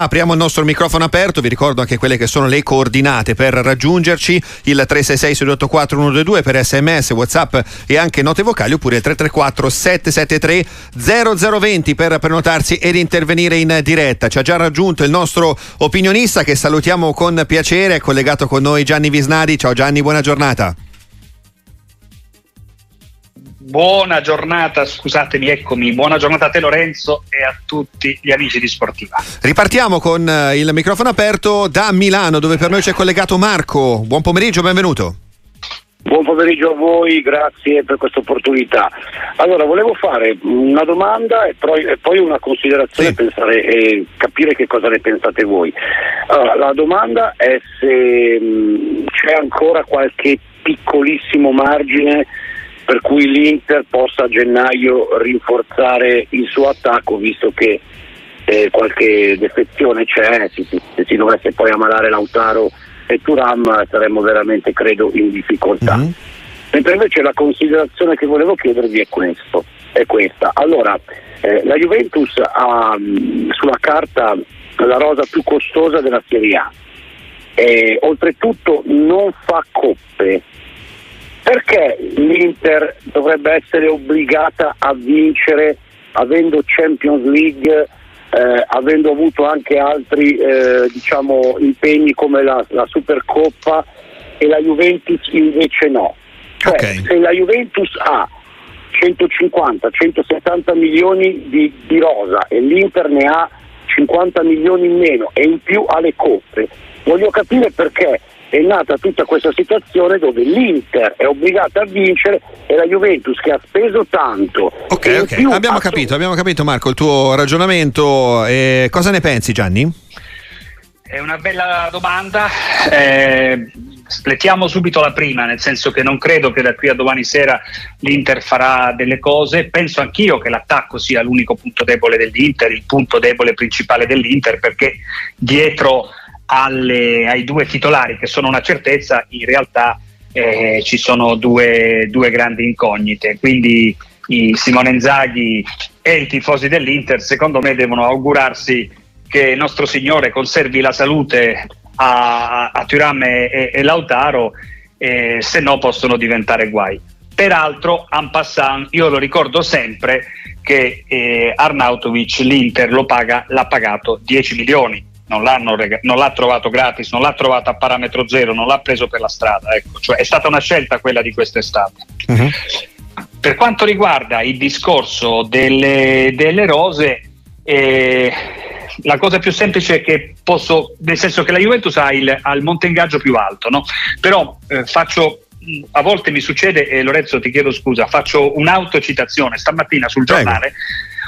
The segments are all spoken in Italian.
Apriamo il nostro microfono aperto, vi ricordo anche quelle che sono le coordinate per raggiungerci, il 366 684 122 per sms, whatsapp e anche note vocali oppure il 334 773 0020 per prenotarsi ed intervenire in diretta. Ci ha già raggiunto il nostro opinionista che salutiamo con piacere, è collegato con noi Gianni Visnadi. Ciao Gianni, buona giornata. Buona giornata, scusatemi, eccomi. Buona giornata a te Lorenzo e a tutti gli amici di Sportiva. Ripartiamo con eh, il microfono aperto da Milano dove per noi c'è collegato Marco. Buon pomeriggio, benvenuto. Buon pomeriggio a voi, grazie per questa opportunità. Allora, volevo fare una domanda e poi, e poi una considerazione sì. pensare, e capire che cosa ne pensate voi. Allora, la domanda è se mh, c'è ancora qualche piccolissimo margine per cui l'Inter possa a gennaio rinforzare il suo attacco visto che eh, qualche defezione c'è, se si, se si, dovesse poi ammalare Lautaro e Turam saremmo veramente credo in difficoltà. Mm-hmm. Mentre invece la considerazione che volevo chiedervi è, questo, è questa. Allora, eh, la Juventus ha mh, sulla carta la rosa più costosa della Serie A. E, oltretutto non fa coppe, perché l'Inter dovrebbe essere obbligata a vincere avendo Champions League, eh, avendo avuto anche altri eh, diciamo, impegni come la, la, Supercoppa e la Juventus invece no? Cioè, okay. se la Juventus ha 150-170 milioni di, di rosa e l'Inter ne ha 50 milioni in meno e in più ha le coppe, voglio capire perché è nata tutta questa situazione dove l'Inter è obbligata a vincere e la Juventus che ha speso tanto. Ok, ok, abbiamo capito, abbiamo capito Marco il tuo ragionamento. Eh, cosa ne pensi Gianni? È una bella domanda. Eh, splettiamo subito la prima, nel senso che non credo che da qui a domani sera l'Inter farà delle cose. Penso anch'io che l'attacco sia l'unico punto debole dell'Inter, il punto debole principale dell'Inter, perché dietro alle, ai due titolari che sono una certezza, in realtà eh, ci sono due, due, grandi incognite. Quindi i Simone Inzaghi e i tifosi dell'Inter secondo me devono augurarsi che nostro Signore conservi la salute a, a Turam e, e Lautaro, eh, se no possono diventare guai. Peraltro, en passant, io lo ricordo sempre che eh, Arnautovic l'Inter paga, l'ha pagato 10 milioni non, non, l'ha trovato gratis, non l'ha trovato a parametro zero, non l'ha preso per la strada. Ecco. Cioè, è stata una scelta quella di quest'estate. Uh-huh. Per quanto riguarda il discorso delle, delle rose, eh, la cosa più semplice è che posso, nel senso che la Juventus ha il, ha il monte ingaggio più alto, no? però eh, faccio a volte mi succede, e Lorenzo ti chiedo scusa, faccio un'autocitazione. Stamattina sul giornale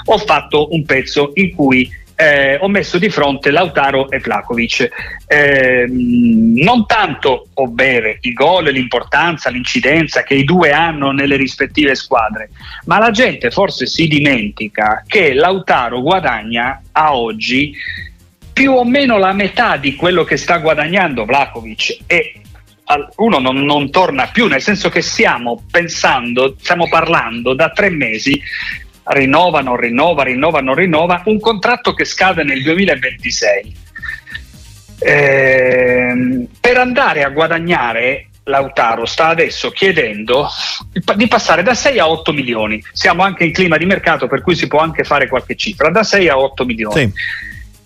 Prego. ho fatto un pezzo in cui eh, ho messo di fronte Lautaro e Vlakovic. Eh, non tanto, ovvero i gol, l'importanza, l'incidenza che i due hanno nelle rispettive squadre, ma la gente forse si dimentica che Lautaro guadagna a oggi più o meno la metà di quello che sta guadagnando Vlakovic e uno non, non, torna più, nel senso che stiamo pensando, stiamo parlando da tre mesi rinnova, non rinnova, rinnova, non rinnova, un contratto che scade nel 2026. Eh, per andare a guadagnare Lautaro sta adesso chiedendo di passare da 6 a 8 milioni. Siamo anche in clima di mercato per cui si può anche fare qualche cifra, da 6 a 8 milioni. Sì.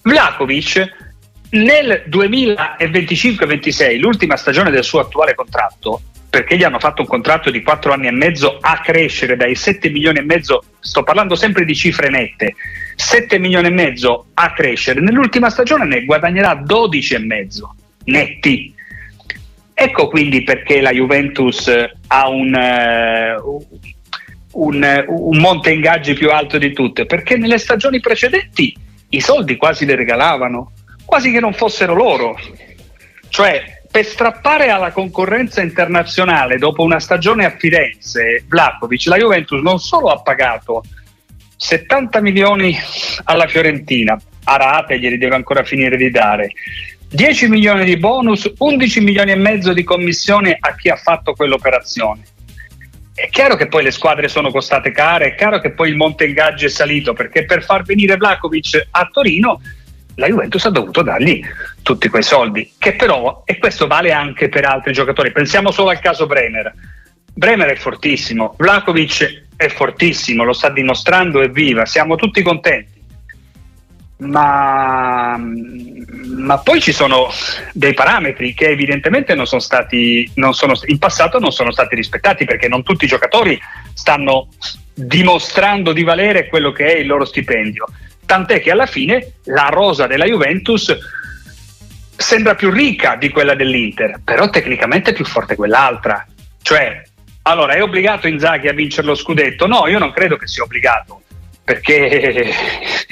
Vlakovic nel 2025-26, l'ultima stagione del suo attuale contratto, perché gli hanno fatto un contratto di 4 anni e mezzo a crescere dai 7 milioni e mezzo, sto parlando sempre di cifre nette, 7 milioni e mezzo a crescere, nell'ultima stagione ne guadagnerà 12 e mezzo netti. Ecco quindi perché la Juventus ha un, uh, un, un monte ingaggi più alto di tutte, perché nelle stagioni precedenti i soldi quasi le regalavano, quasi che non fossero loro. Cioè per strappare alla concorrenza internazionale dopo una stagione a Firenze, Vlakovic, la Juventus non solo ha pagato 70 milioni alla Fiorentina, a rate glieli deve ancora finire di dare, 10 milioni di bonus, 11 milioni e mezzo di commissione a chi ha fatto quell'operazione. È chiaro che poi le squadre sono costate care, è chiaro che poi il monte ingaggi è salito, perché per far venire Vlakovic a Torino la Juventus ha dovuto dargli tutti quei soldi, che però, e questo vale anche per altri giocatori, pensiamo solo al caso Bremer. Bremer è fortissimo, Vlakovic è fortissimo, lo sta dimostrando, è viva, siamo tutti contenti. Ma, ma, poi ci sono dei parametri che evidentemente non sono stati, non sono, in passato non sono stati rispettati perché non tutti i giocatori stanno dimostrando di valere quello che è il loro stipendio. Tant'è che alla fine la rosa della Juventus sembra più ricca di quella dell'Inter, però tecnicamente è più forte quell'altra. Cioè, allora è obbligato Inzaghi a vincere lo scudetto? No, io non credo che sia obbligato. Perché,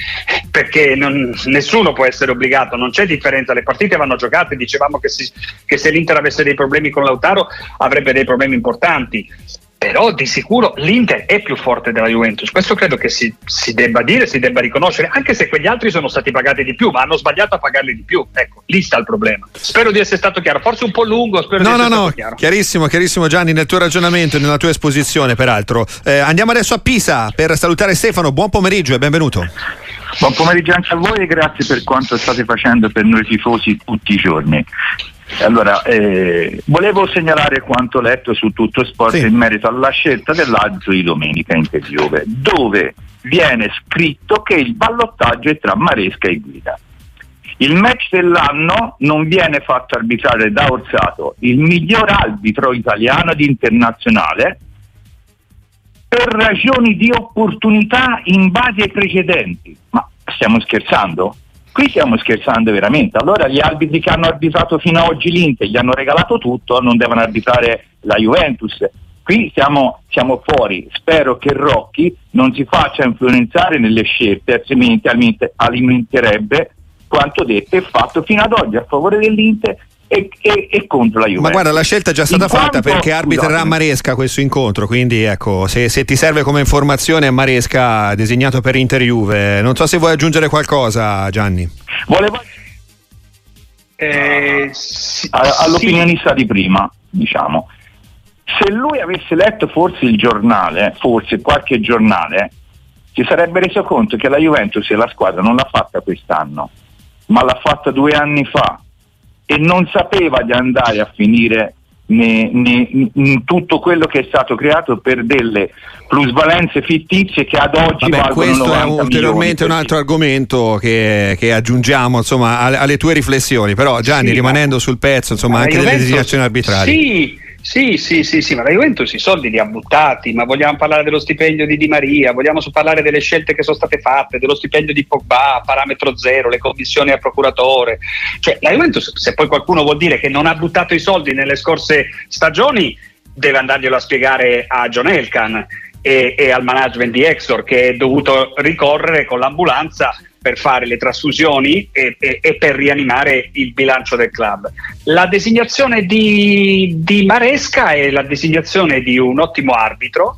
perché non, nessuno può essere obbligato, non c'è differenza, le partite vanno giocate, dicevamo che, si, che se l'Inter avesse dei problemi con Lautaro avrebbe dei problemi importanti, però di sicuro l'Inter è più forte della Juventus, questo credo che si, si, debba dire, si debba riconoscere, anche se quegli altri sono stati pagati di più, ma hanno sbagliato a pagarli di più, ecco, lì sta il problema. Spero di essere stato chiaro, forse un po' lungo, spero no, di essere no, stato no, chiaro. Chiarissimo, chiarissimo Gianni nel tuo ragionamento e nella tua esposizione peraltro. Eh, andiamo adesso a Pisa per salutare Stefano, buon pomeriggio e benvenuto. Buon pomeriggio anche a voi e grazie per quanto state facendo per noi tifosi tutti i giorni. Allora, eh, volevo segnalare quanto letto su tutto sport sì. in merito alla scelta dell'Azzo di domenica in Juve, dove viene scritto che il ballottaggio è tra Maresca e Guida. Il match dell'anno non viene fatto arbitrare da Orsato, il miglior arbitro italiano ed internazionale, per ragioni di opportunità in base ai precedenti. Ma stiamo scherzando? Qui stiamo scherzando veramente. Allora gli arbitri che hanno arbitrato fino ad oggi l'Inter gli hanno regalato tutto, non devono arbitrare la Juventus. Qui siamo, siamo fuori. Spero che Rocchi non si faccia influenzare nelle scelte, altrimenti alimenterebbe quanto detto e fatto fino ad oggi a favore dell'Inter e, e, e, contro la Juventus. Ma guarda, la scelta è già stata In fatta quanto, perché arbitrerà scusate. Maresca questo incontro, quindi ecco, se, se, ti serve come informazione Maresca designato per Inter Juve. Non so se vuoi aggiungere qualcosa, Gianni. Volevo eh, sì, all'opinionista sì. di prima, diciamo. Se lui avesse letto forse il giornale, forse qualche giornale, si sarebbe reso conto che la Juventus e la squadra non l'ha fatta quest'anno, ma l'ha fatta due anni fa e non sapeva di andare a finire ne, ne, in tutto quello che è stato creato per delle plusvalenze fittizie che ad oggi Vabbè, questo è ulteriormente un altro argomento che, che aggiungiamo insomma, alle, alle, tue riflessioni. Però Gianni sì, rimanendo sul pezzo insomma, anche delle designazioni arbitrarie. sì sì, sì, sì, sì, ma la Juventus i soldi li ha buttati, ma vogliamo parlare dello stipendio di Di Maria, vogliamo parlare delle scelte che sono state fatte, dello stipendio di Pogba, parametro zero, le commissioni al procuratore. Cioè, la Juventus, se poi qualcuno vuol dire che non ha buttato i soldi nelle scorse stagioni, deve andarglielo a spiegare a John Elkan e, e al management di Exor che è dovuto ricorrere con l'ambulanza per fare le trasfusioni e, e, e, per rianimare il bilancio del club. La designazione di, di Maresca è la designazione di un ottimo arbitro.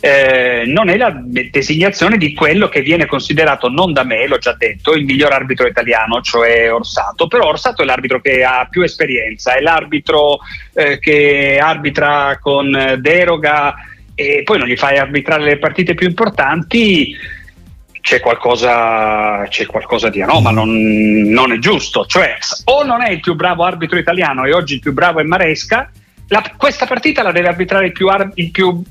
Eh, non è la designazione di quello che viene considerato non da me, l'ho già detto, il miglior arbitro italiano, cioè Orsato, però Orsato è l'arbitro che ha più esperienza, è l'arbitro eh, che arbitra con deroga e poi non gli fai arbitrare le partite più importanti c'è qualcosa, c'è qualcosa di anomalo, non, non è giusto. Cioè, o non è il più bravo arbitro italiano e oggi il più bravo è Maresca, la, questa partita la deve arbitrare il più, ar, il più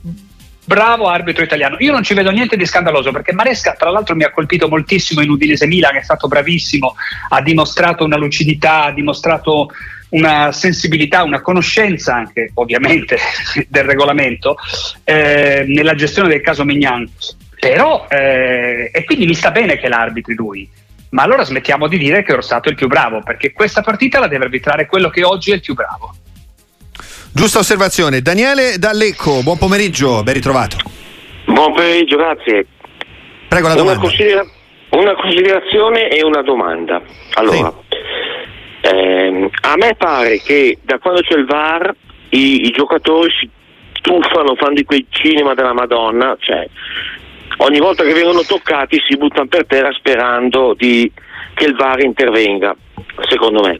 bravo arbitro italiano. Io non ci vedo niente di scandaloso perché Maresca, tra l'altro, mi ha colpito moltissimo in Udinese Milan, è stato bravissimo, ha dimostrato una lucidità, ha dimostrato una sensibilità, una conoscenza anche, ovviamente, del regolamento eh, nella gestione del caso Mignan. Però, eh, e quindi mi sta bene che l'arbitri lui, ma allora smettiamo di dire che Orsato è il più bravo, perché questa partita la deve arbitrare quello che oggi è il più bravo. Giusta osservazione. Daniele D'Allecco, buon pomeriggio, ben ritrovato. Buon pomeriggio, grazie. Prego la domanda. Una, considera- una considerazione e una domanda. Allora, sì. ehm, a me pare che da quando c'è il VAR i, i giocatori si tuffano, fanno di quei cinema della Madonna, cioè ogni volta che vengono toccati si buttano per terra sperando di, che il VAR intervenga, secondo me.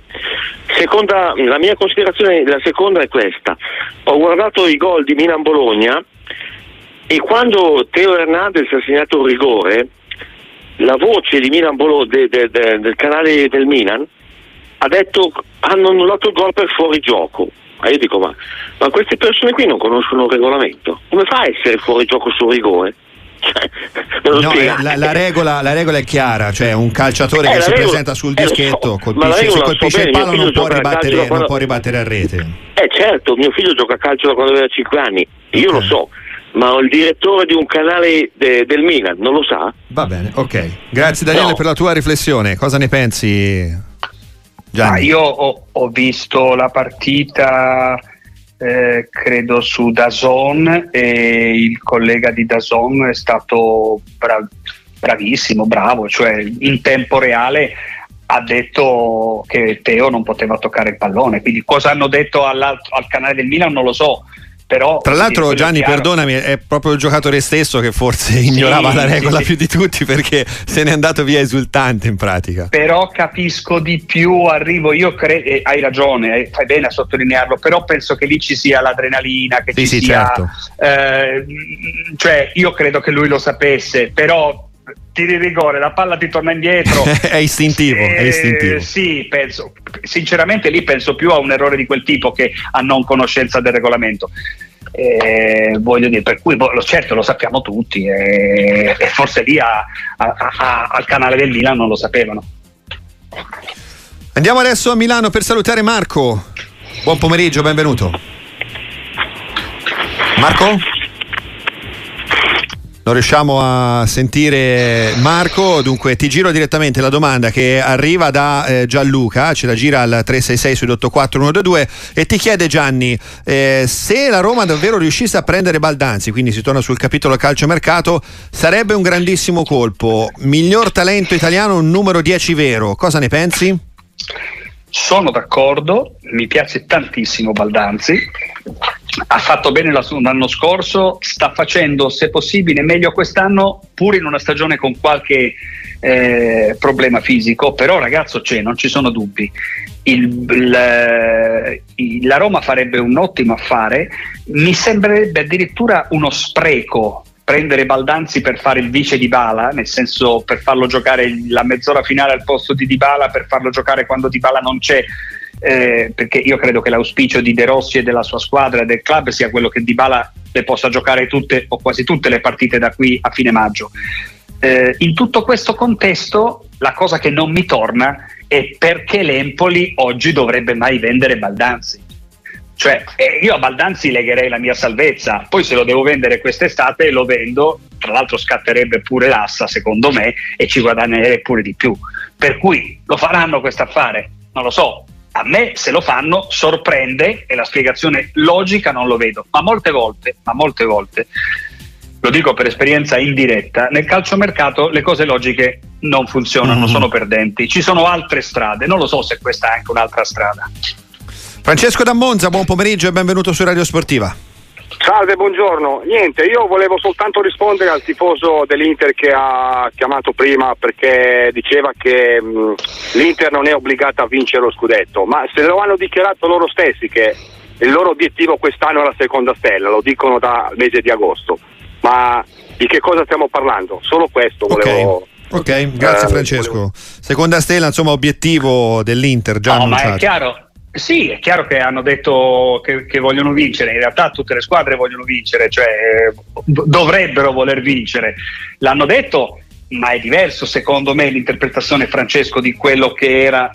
Seconda, la mia considerazione, la seconda è questa. Ho guardato i gol di Milan-Bologna e quando Teo Hernandez ha segnato un rigore, la voce de, de, de, del canale del Milan ha detto hanno annullato il gol per fuori gioco. Ma io dico, ma, ma, queste persone qui non conoscono il regolamento. Come fa a essere fuori gioco sul rigore? No, eh, la, la, regola, la, regola, è chiara, cioè un calciatore eh, che si regola, presenta sul eh, dischetto, so, colpisce, se colpisce il palo non può, ribattere, quando... non può ribattere a rete. Eh certo, mio figlio gioca a calcio da quando aveva 5 anni, io okay. lo so, ma il direttore di un canale de, del Milan non lo sa? Va bene, ok. Grazie Daniele no. per la tua riflessione. Cosa ne pensi? Ah, io ho, ho, visto la partita eh, credo su Dazon e il collega di Dazon è stato bra- bravissimo, bravo, cioè in tempo reale ha detto che Teo non poteva toccare il pallone, quindi cosa hanno detto al canale del Milan non lo so, però, Tra l'altro, Gianni, perdonami, è proprio il giocatore stesso che forse ignorava la regola sì, più di tutti perché se n'è andato via esultante in pratica. Però capisco di più, arrivo, io credo, eh, hai ragione, eh, fai bene a sottolinearlo, però penso che lì ci sia l'adrenalina, che sì, ci sia... Certo. Eh, cioè, io credo che lui lo sapesse, però tiri rigore, la palla ti torna indietro. è istintivo, eh, è istintivo. Sì, penso, sinceramente lì penso più a un errore di quel tipo che a non conoscenza del regolamento. Eh, voglio dire, per cui boh, certo lo sappiamo tutti eh, e forse lì a, a, a, al canale del Milan non lo sapevano. Andiamo adesso a Milano per salutare Marco. Buon pomeriggio, benvenuto. Marco? Non riusciamo a sentire Marco, dunque ti giro direttamente la domanda che arriva da eh, Gianluca, ce la gira al 366 su 122 e ti chiede Gianni eh, se la Roma davvero riuscisse a prendere Baldanzi, quindi si torna sul capitolo calciomercato, sarebbe un grandissimo colpo, miglior talento italiano, numero 10 vero, cosa ne pensi? Sono d'accordo, mi piace tantissimo Baldanzi, ha fatto bene l'anno scorso, sta facendo se possibile meglio quest'anno pur in una stagione con qualche eh, problema fisico, però ragazzo c'è, non ci sono dubbi. Il, il, il, la Roma farebbe un ottimo affare, mi sembrerebbe addirittura uno spreco prendere Baldanzi per fare il vice di Bala, nel senso per farlo giocare la mezz'ora finale al posto di Dybala, per farlo giocare quando Dybala non c'è, eh, perché io credo che l'auspicio di De Rossi e della sua squadra e del club sia quello che Dybala le possa giocare tutte o quasi tutte le partite da qui a fine maggio. Eh, in tutto questo contesto la cosa che non mi torna è perché l'Empoli oggi dovrebbe mai vendere Baldanzi. Cioè, eh, io a Baldanzi legherei la mia salvezza, poi se lo devo vendere quest'estate lo vendo, tra l'altro scatterebbe pure l'assa secondo me e ci guadagnerei pure di più. Per cui lo faranno questo affare? Non lo so. A me se lo fanno sorprende e la spiegazione logica non lo vedo, ma molte volte, ma molte volte lo dico per esperienza indiretta, nel calciomercato le cose logiche non funzionano, mm-hmm. sono perdenti. Ci sono altre strade, non lo so se questa è anche un'altra strada. Francesco da Monza, buon pomeriggio e benvenuto su Radio Sportiva. Salve, buongiorno. Niente, io volevo soltanto rispondere al tifoso dell'Inter che ha chiamato prima perché diceva che mh, l'Inter non è obbligata a vincere lo scudetto, ma se lo hanno dichiarato loro stessi che il loro obiettivo quest'anno è la seconda stella, lo dicono dal mese di agosto. Ma di che cosa stiamo parlando? Solo questo volevo. Okay. Ok, grazie eh, Francesco. Seconda stella, insomma, obiettivo dell'Inter già no, annunciato. Ma è chiaro, sì, è chiaro che hanno detto che, che, vogliono vincere, in realtà tutte le squadre vogliono vincere, cioè dovrebbero voler vincere. L'hanno detto, ma è diverso secondo me l'interpretazione Francesco di quello che era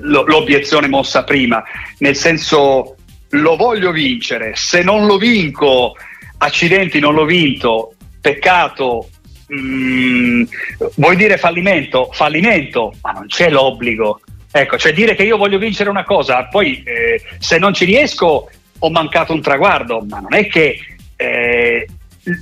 l'obiezione mossa prima, nel senso lo voglio vincere, se non lo vinco, accidenti non l'ho vinto, peccato, mm, vuoi dire fallimento? Fallimento, ma non c'è l'obbligo Ecco, cioè dire che io voglio vincere una cosa, poi eh, se non ci riesco ho mancato un traguardo, ma non è che eh,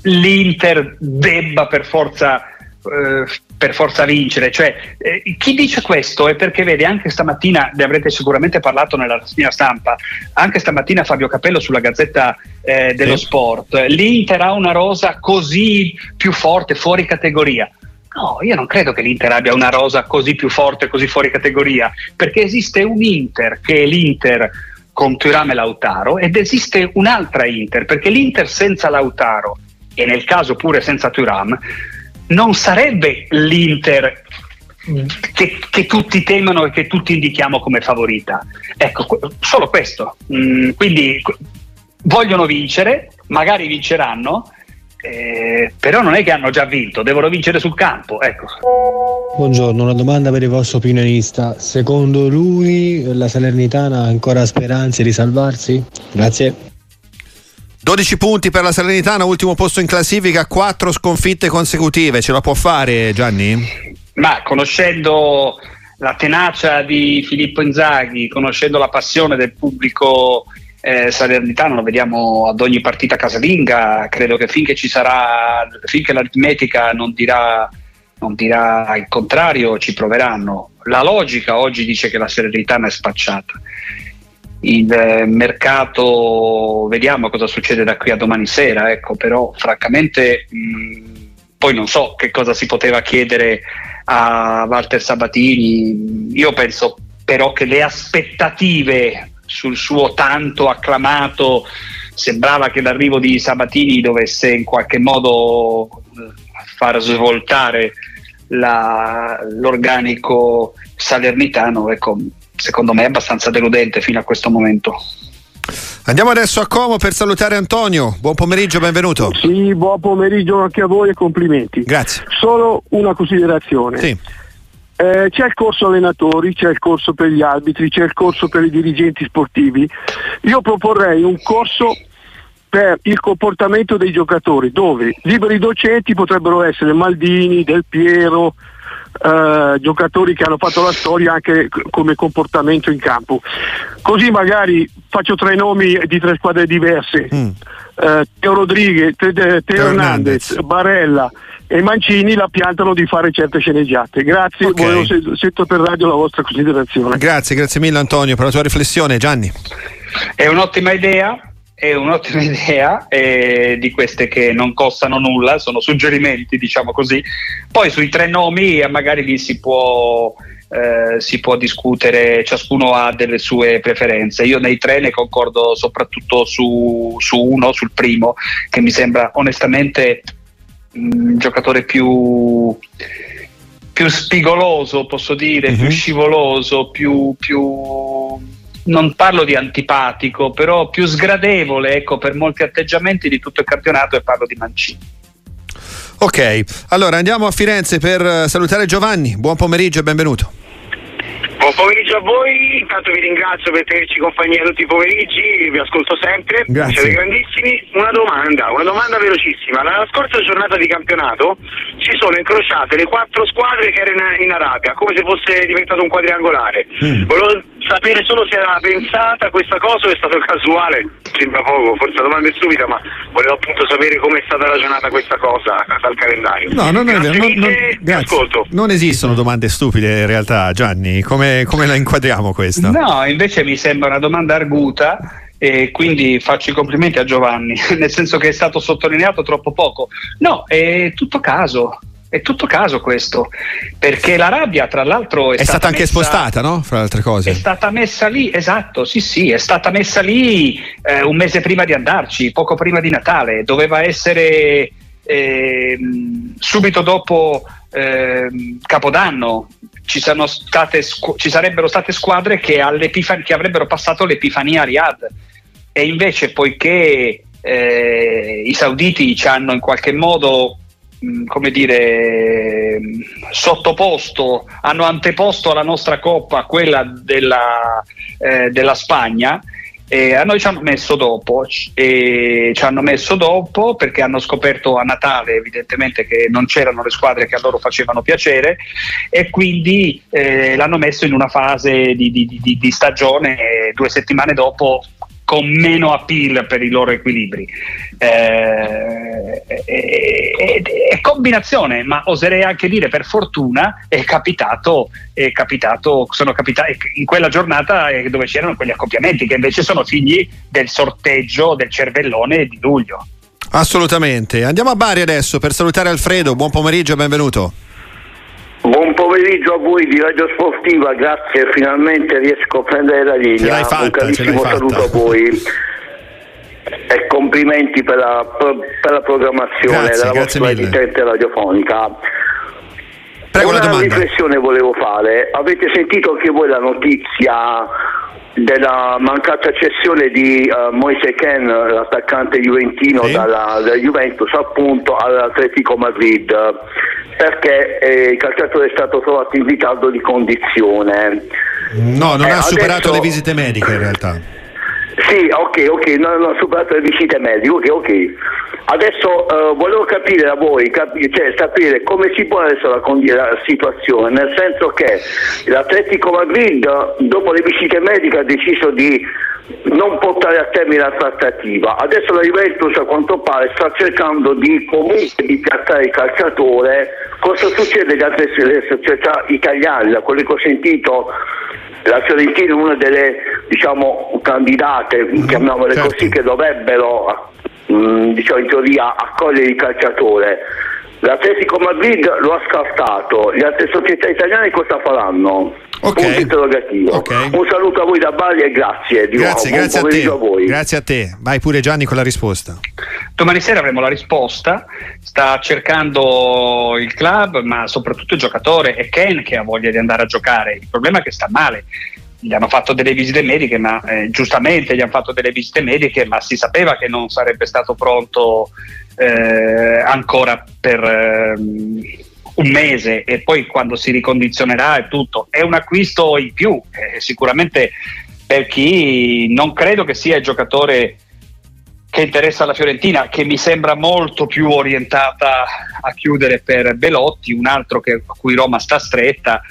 l'Inter debba per forza, eh, per forza vincere. Cioè, eh, chi dice questo è perché vede anche stamattina, ne avrete sicuramente parlato nella mia stampa, anche stamattina Fabio Capello sulla Gazzetta eh, dello sì. Sport, l'Inter ha una rosa così più forte, fuori categoria. No, io non credo che l'Inter abbia una rosa così più forte, così fuori categoria, perché esiste un Inter che è l'Inter con Thuram e Lautaro ed esiste un'altra Inter, perché l'Inter senza Lautaro e nel caso pure senza Thuram non sarebbe l'Inter che, che, tutti temono e che tutti indichiamo come favorita. Ecco, solo questo. Mm, quindi vogliono vincere, magari vinceranno, eh, però non è che hanno già vinto, devono vincere sul campo. Ecco. Buongiorno, una domanda per il vostro opinionista. Secondo lui la Salernitana ha ancora speranze di salvarsi? Grazie. 12 punti per la Salernitana, ultimo posto in classifica, 4 sconfitte consecutive. Ce la può fare Gianni? Ma conoscendo la tenacia di Filippo Inzaghi, conoscendo la passione del pubblico eh, salernitano, lo vediamo ad ogni partita casalinga, credo che finché ci sarà, finché l'aritmetica non dirà, non dirà il contrario, ci proveranno. La logica oggi dice che la Salernitana è spacciata. Il eh, mercato vediamo cosa succede da qui a domani sera ecco però francamente mh, poi non so che cosa si poteva chiedere a Walter Sabatini. Io penso però che le aspettative sul suo tanto acclamato sembrava che l'arrivo di Sabatini dovesse in qualche modo eh, far svoltare la, l'organico salernitano ecco secondo me è abbastanza deludente fino a questo momento. Andiamo adesso a Como per salutare Antonio. Buon pomeriggio, benvenuto. Sì, buon pomeriggio anche a voi e complimenti. Grazie. Solo una considerazione. Sì. Eh, c'è il corso allenatori, c'è il corso per gli arbitri, c'è il corso per i dirigenti sportivi. Io proporrei un corso per il comportamento dei giocatori, dove liberi docenti potrebbero essere Maldini, Del Piero, eh, giocatori che hanno fatto la storia anche come comportamento in campo. Così magari faccio tre nomi di tre squadre diverse. Mm. Eh, Teo Rodriguez, Teo, Teo Hernandez, Hernandez, Barella e Mancini la piantano di fare certe sceneggiate. Grazie, okay. volevo sento per radio la vostra considerazione. Grazie, grazie mille Antonio per la tua riflessione. Gianni. È un'ottima idea è un'ottima idea eh, di queste che non costano nulla, sono suggerimenti, diciamo così. Poi sui tre nomi eh, magari lì si può, eh, si può discutere, ciascuno ha delle sue preferenze. Io nei tre ne concordo soprattutto su, su uno, sul primo, che mi sembra onestamente un giocatore più più spigoloso, posso dire, mm-hmm. più scivoloso, più, più non parlo di antipatico, però più sgradevole ecco, per molti atteggiamenti di tutto il campionato e parlo di Mancini. Ok, allora andiamo a Firenze per salutare Giovanni. Buon pomeriggio e benvenuto. Buon pomeriggio a voi, intanto vi ringrazio per tenerci compagnia tutti i pomeriggi, vi ascolto sempre, Grazie. siete grandissimi. Una domanda, una domanda velocissima. La scorsa giornata di campionato si sono incrociate le quattro squadre che erano in Arabia, come se fosse diventato un quadriangolare. Mm. Volevo sapere solo se era pensata questa cosa o è stato casuale. Sembra poco, forse la domanda è stupida, ma volevo appunto sapere come è stata ragionata questa cosa dal calendario. No, non è vero, non, non, non esistono domande stupide in realtà, Gianni. Come come, la inquadriamo questa? No, invece mi sembra una domanda arguta e quindi faccio i complimenti a Giovanni, nel senso che è stato sottolineato troppo poco. No, è tutto caso. È tutto caso questo, perché la rabbia tra l'altro è, è stata, stata, anche messa, spostata, no? Fra le altre cose. È stata messa lì, esatto, sì sì, è stata messa lì eh, un mese prima di andarci, poco prima di Natale, doveva essere eh, subito dopo eh, Capodanno, ci, state, ci, sarebbero state squadre che, che, avrebbero passato l'Epifania a Riyadh e invece poiché eh, i sauditi ci hanno in qualche modo come dire sottoposto hanno anteposto alla nostra coppa quella della, eh, della Spagna e a noi ci hanno messo dopo, ci hanno messo dopo perché hanno scoperto a Natale evidentemente che non c'erano le squadre che a loro facevano piacere e quindi eh, l'hanno messo in una fase di, di, di, di stagione due settimane dopo con meno appeal per i loro equilibri. Eh, è, combinazione, ma oserei anche dire per fortuna è capitato, è capitato sono capitati in quella giornata dove c'erano quegli accoppiamenti che invece sono figli del sorteggio del cervellone di luglio. Assolutamente. Andiamo a Bari adesso per salutare Alfredo. Buon pomeriggio e benvenuto. Buon pomeriggio a voi di Radio Sportiva, grazie, finalmente riesco a prendere la linea. Fatta, Un carissimo saluto a voi. e complimenti per la, per la programmazione Grazie, della grazie vostra emittente radiofonica. Prego, la Una riflessione volevo fare. Avete sentito anche voi la notizia della mancata cessione di eh, Moise Ken, l'attaccante juventino Sì. dalla, dalla Juventus, appunto all'Atletico Madrid, perché eh, il calciatore è stato trovato in ritardo di condizione. No, non Eh, ha superato adesso- le visite mediche in realtà. Sì, ok, ok, non ho superato le visite mediche, ok, ok. Adesso eh, volevo capire da voi, capi- cioè sapere come si può adesso la, condi- la situazione, nel senso che l'Atletico Madrid dopo le visite mediche ha deciso di non portare a termine la trattativa. Adesso la Juventus a quanto pare sta cercando di comunque di piazzare il calciatore. Cosa succede alle altre le società italiane? Da quello che ho sentito la Fiorentina è una delle diciamo, candidate, chiamiamole certo. così, che dovrebbero mh, diciamo, in teoria accogliere il calciatore. L'Atletico Madrid lo ha scartato, le altre società italiane cosa faranno? Ok. Punto interrogativo. Ok. Un saluto a voi da Bari e grazie di Grazie, nuovo. grazie a a te. voi. Grazie a te. Vai pure Gianni con la risposta. Domani sera avremo la risposta, sta cercando il club, ma soprattutto il giocatore e Ken che ha voglia di andare a giocare. Il problema è che sta male. Gli hanno fatto delle visite mediche, ma eh, giustamente gli hanno fatto delle visite mediche, ma si sapeva che non sarebbe stato pronto eh, ancora per ehm, un mese e poi quando si ricondizionerà e tutto. È un acquisto in più, eh, sicuramente per chi non credo che sia il giocatore che interessa la Fiorentina, che mi sembra molto più orientata a chiudere per Belotti, un altro che- a cui Roma sta stretta.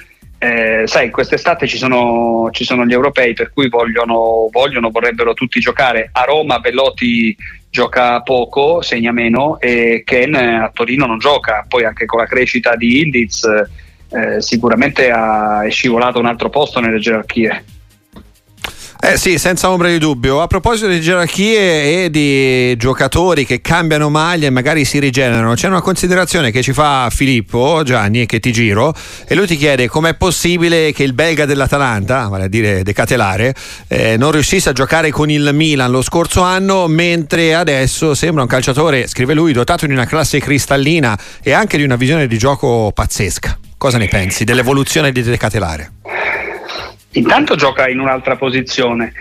Eh, sai, quest'estate ci sono, ci sono gli europei per cui vogliono, vogliono, vorrebbero tutti giocare. A Roma Bellotti gioca poco, segna meno e Ken a Torino non gioca. Poi anche con la crescita di Ildiz eh, sicuramente ha, è scivolato un altro posto nelle gerarchie. Eh sì, senza ombra di dubbio. A proposito di gerarchie e di giocatori che cambiano maglia e magari si rigenerano, c'è una considerazione che ci fa Filippo Gianni che ti giro e lui ti chiede com'è possibile che il belga dell'Atalanta, vale a dire De Catelare, eh, non riuscisse a giocare con il Milan lo scorso anno mentre adesso sembra un calciatore, scrive lui, dotato di una classe cristallina e anche di una visione di gioco pazzesca. Cosa ne pensi dell'evoluzione di De Catelare? Intanto gioca in un'altra posizione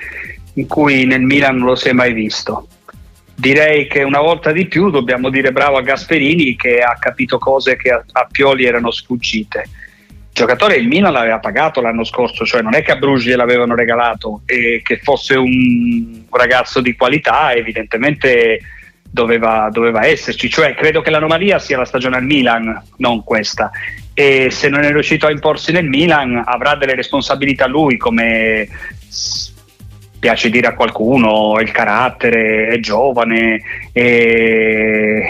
in cui nel Milan non lo si è mai visto. Direi che una volta di più dobbiamo dire bravo a Gasperini che ha capito cose che a, Pioli erano sfuggite. Il giocatore il Milan l'aveva pagato l'anno scorso, cioè non è che a Bruges gliel'avevano regalato e che fosse un ragazzo di qualità, evidentemente doveva, doveva esserci. Cioè, credo che l'anomalia sia la stagione al Milan, non questa e se non è riuscito a imporsi nel Milan avrà delle responsabilità lui come piace dire a qualcuno il carattere è giovane e,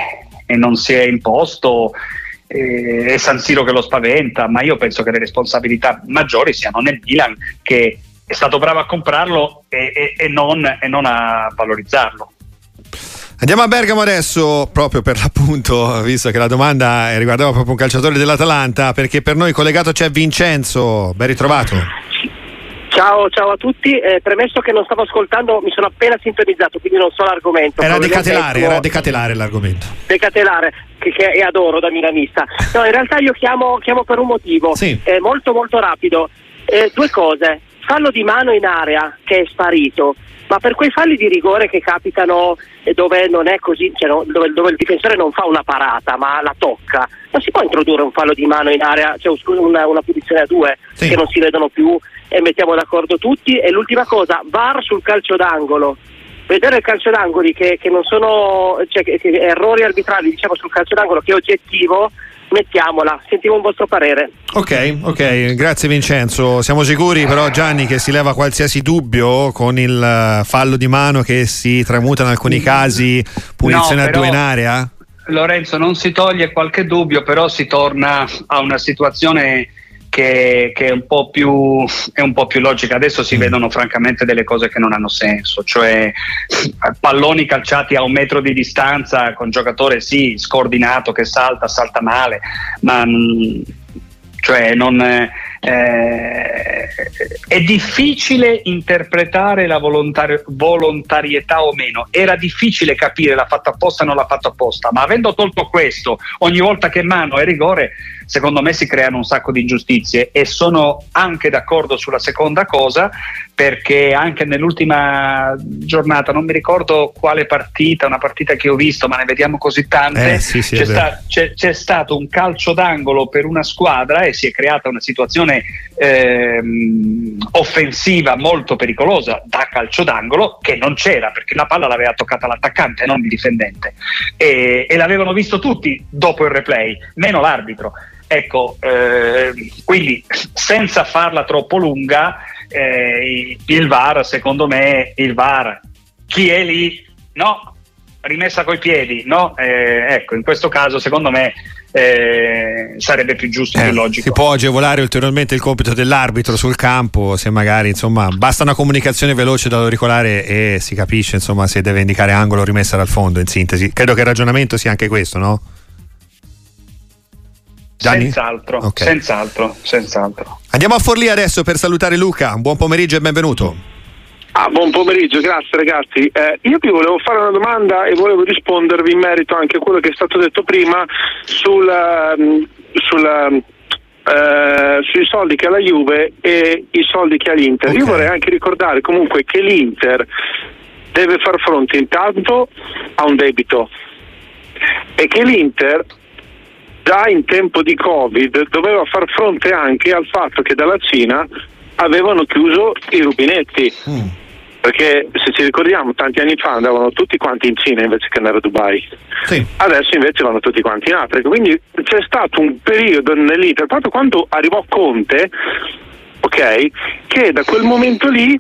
e non si è imposto è San Siro che lo spaventa ma io penso che le responsabilità maggiori siano nel Milan che è stato bravo a comprarlo e, e- e non, e non a valorizzarlo Andiamo a Bergamo adesso, proprio per l'appunto, visto che la domanda riguardava proprio un calciatore dell'Atalanta, perché per noi collegato c'è Vincenzo, ben ritrovato. Ciao, ciao a tutti, eh, premesso che non stavo ascoltando, mi sono appena sintonizzato, quindi non so l'argomento. Era decatelare, è era decatelare l'argomento. Decatelare, che, che adoro da milanista. No, in realtà io chiamo, chiamo per un motivo, Sì. eh, molto molto rapido. Eh, due cose, fallo di mano in area che è sparito, ma per quei falli di rigore che capitano eh, dove non è così, cioè no, dove, dove il difensore non fa una parata ma la tocca, non si può introdurre un fallo di mano in area, cioè una, una punizione a due Sì. che non si vedono più e mettiamo d'accordo tutti. E l'ultima cosa, VAR sul calcio d'angolo. Vedere il calcio d'angoli che, che non sono cioè, che- che errori arbitrali diciamo sul calcio d'angolo che è oggettivo, mettiamola, sentiamo un vostro parere. Ok, ok, grazie Vincenzo. Siamo sicuri però Gianni che si leva qualsiasi dubbio con il eh, fallo di mano che si tramuta in alcuni casi punizione No, a due in però- area? Lorenzo non si toglie qualche dubbio, però si torna a una situazione che, che è, un po più, è un po' più logica. Adesso si vedono francamente delle cose che non hanno senso, cioè palloni calciati a un metro di distanza con giocatore sì, scordinato che salta, salta male, ma mm, cioè non, eh, è difficile interpretare la volontari- volontarietà o meno, era difficile capire l'ha fatto apposta o non l'ha fatto apposta, ma avendo tolto questo, ogni volta che mano è rigore, secondo me si creano un sacco di ingiustizie e sono anche d'accordo sulla seconda cosa perché anche nell'ultima giornata, non mi ricordo quale partita, una partita che ho visto, ma ne vediamo così tante, eh, sì, sì, c'è, sta- c'è, c'è, stato un calcio d'angolo per una squadra e si è creata una situazione ehm, offensiva molto pericolosa da calcio d'angolo che non c'era perché la palla l'aveva toccata l'attaccante, non il difendente e, e l'avevano visto tutti dopo il replay, meno l'arbitro. Ecco, eh, quindi senza farla troppo lunga, eh, il VAR, secondo me, il VAR, chi è lì? No, rimessa coi piedi, no? Eh, ecco, in questo caso, secondo me, eh, sarebbe più giusto e eh, più logico. Si può agevolare ulteriormente il compito dell'arbitro sul campo, se magari insomma basta una comunicazione veloce da auricolare e si capisce insomma se deve indicare angolo o rimessa dal fondo in sintesi. Credo che il ragionamento sia anche questo, no? Gianni? Senz'altro, Ok. senz'altro, senz'altro. Andiamo a Forlì adesso per salutare Luca. Buon pomeriggio e benvenuto. Ah, buon pomeriggio, grazie ragazzi. Eh, io vi volevo fare una domanda e volevo rispondervi in merito anche a quello che è stato detto prima sul, ehm, sulla, eh, sui soldi che ha la Juve e i soldi che ha l'Inter. Io vorrei anche ricordare comunque che l'Inter deve far fronte intanto a un debito e che l'Inter già in tempo di Covid doveva far fronte anche al fatto che dalla Cina avevano chiuso i rubinetti. Perché se ci ricordiamo tanti anni fa andavano tutti quanti in Cina invece che andare a Dubai. Adesso invece vanno tutti quanti in Africa. Quindi c'è stato un periodo nell'Inter, proprio quando arrivò Conte, ok, che da quel momento lì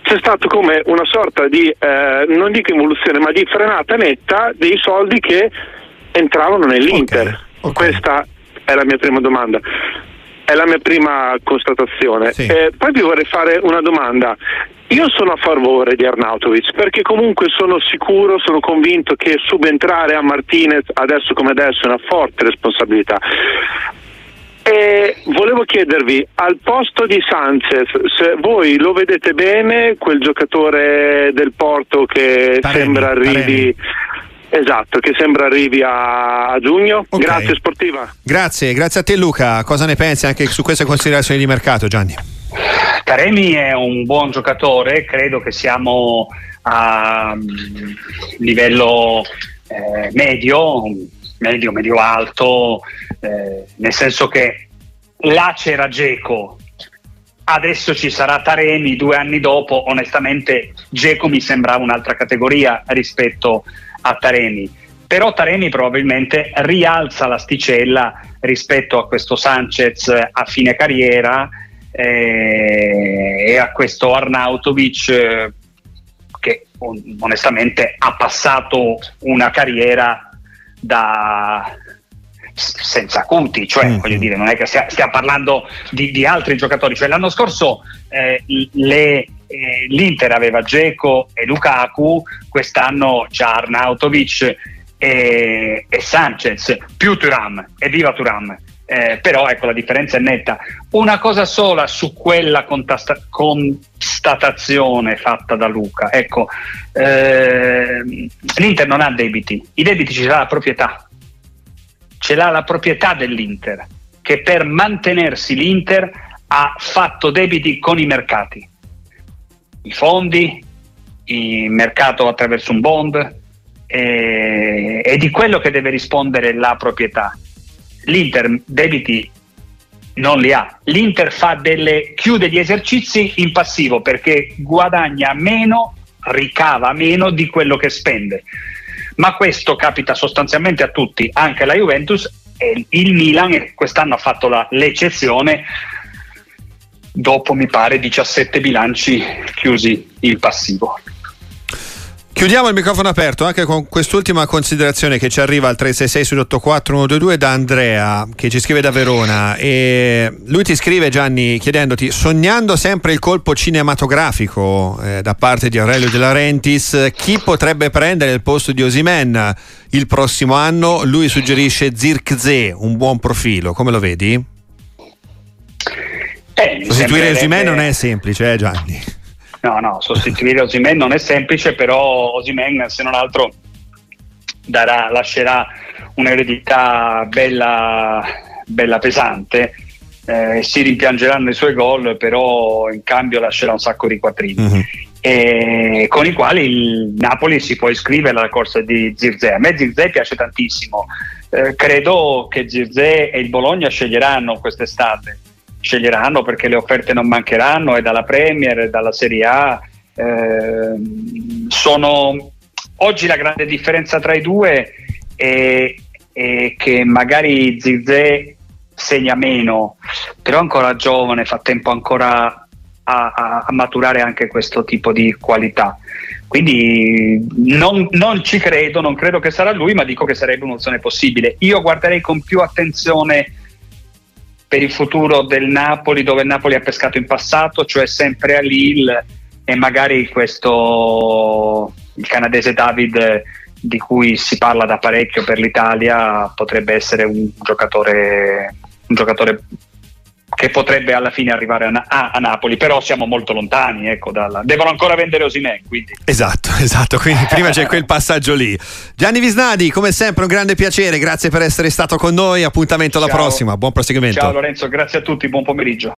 c'è stato come una sorta di, eh, non dico involuzione, ma di frenata netta dei soldi che entravano nell'Inter. Questa è la mia prima domanda. È la mia prima constatazione. Eh, poi vi vorrei fare una domanda. Io sono a favore di Arnautovic perché comunque sono sicuro, sono convinto che subentrare a Martinez adesso come adesso è una forte responsabilità. E volevo chiedervi, al posto di Sanchez, se voi lo vedete bene, quel giocatore del Porto che sembra arrivi... Esatto, che sembra arrivi a, a giugno. Grazie Sportiva. Grazie, grazie a te Luca. Cosa ne pensi anche su queste considerazioni di mercato, Gianni? Taremi è un buon giocatore, credo che siamo a mm, livello eh, medio, medio, medio alto, eh, nel senso che là c'era Geco, adesso ci sarà Taremi, due anni dopo, onestamente Geco mi sembrava un'altra categoria rispetto a Taremi. Però Taremi probabilmente rialza l'asticella rispetto a questo Sanchez a fine carriera eh, e a questo Arnautovic eh, che on- onestamente ha passato una carriera da senza conti, cioè voglio dire, non è che stia, stia parlando di, di altri giocatori, cioè l'anno scorso eh, le- eh, l'Inter aveva Geco e Lukaku, quest'anno c'ha Arnautovic e, e Sanchez, più Turam, evviva Turam. Eh, però ecco la differenza è netta. Una cosa sola su quella contasta- constatazione fatta da Luca, ecco, ehm, l'Inter non ha debiti, i debiti ce l'ha la proprietà, ce l'ha la proprietà dell'Inter, che per mantenersi l'Inter ha fatto debiti con i mercati, i fondi, il mercato attraverso un bond eh, e di quello che deve rispondere la proprietà. L'Inter debiti non li ha. L'Inter delle, chiude gli esercizi in passivo perché guadagna meno, ricava meno di quello che spende. Ma questo capita sostanzialmente a tutti, anche la Juventus e il Milan quest'anno ha fatto la- l'eccezione dopo mi pare 17 bilanci chiusi in passivo. Chiudiamo il microfono aperto anche con quest'ultima considerazione che ci arriva al 366 sull'84 122 da Andrea che ci scrive da Verona e lui ti scrive Gianni chiedendoti sognando sempre il colpo cinematografico eh, da parte di Aurelio De Laurentiis chi potrebbe prendere il posto di Osimen il prossimo anno lui suggerisce Zirkzee un buon profilo come lo vedi? Eh, Sostituire Osimè non è semplice, eh, Gianni. No, no, sostituire Osimen non è semplice, però Osimen se non altro darà, lascerà un'eredità bella, bella pesante. Eh, si rimpiangeranno i suoi gol, però in cambio lascerà un sacco di quattrini. E con i quali il Napoli si può iscrivere alla corsa di Zirze. A me Zirze piace tantissimo. Eh, credo che Zirze e il Bologna sceglieranno quest'estate sceglieranno perché le offerte non mancheranno e dalla Premier dalla Serie A ehm, sono oggi la grande differenza tra i due è, è che magari Zizé segna meno però è ancora giovane fa tempo ancora a, a- a maturare anche questo tipo di qualità quindi non, non ci credo, non credo che sarà lui, ma dico che sarebbe un'opzione possibile. Io guarderei con più attenzione per il futuro del Napoli, dove il Napoli ha pescato in passato, cioè sempre a Lille e magari questo il canadese David di cui si parla da parecchio per l'Italia potrebbe essere un giocatore, un giocatore che potrebbe alla fine arrivare a, Na- a- Napoli, però siamo molto lontani, ecco, dalla- devono ancora vendere Osimè, quindi Esatto, esatto, quindi prima c'è quel passaggio lì. Gianni Visnadi, come sempre un grande piacere, grazie per essere stato con noi, appuntamento alla Ciao. prossima, buon proseguimento. ciao Lorenzo, grazie a tutti, buon pomeriggio.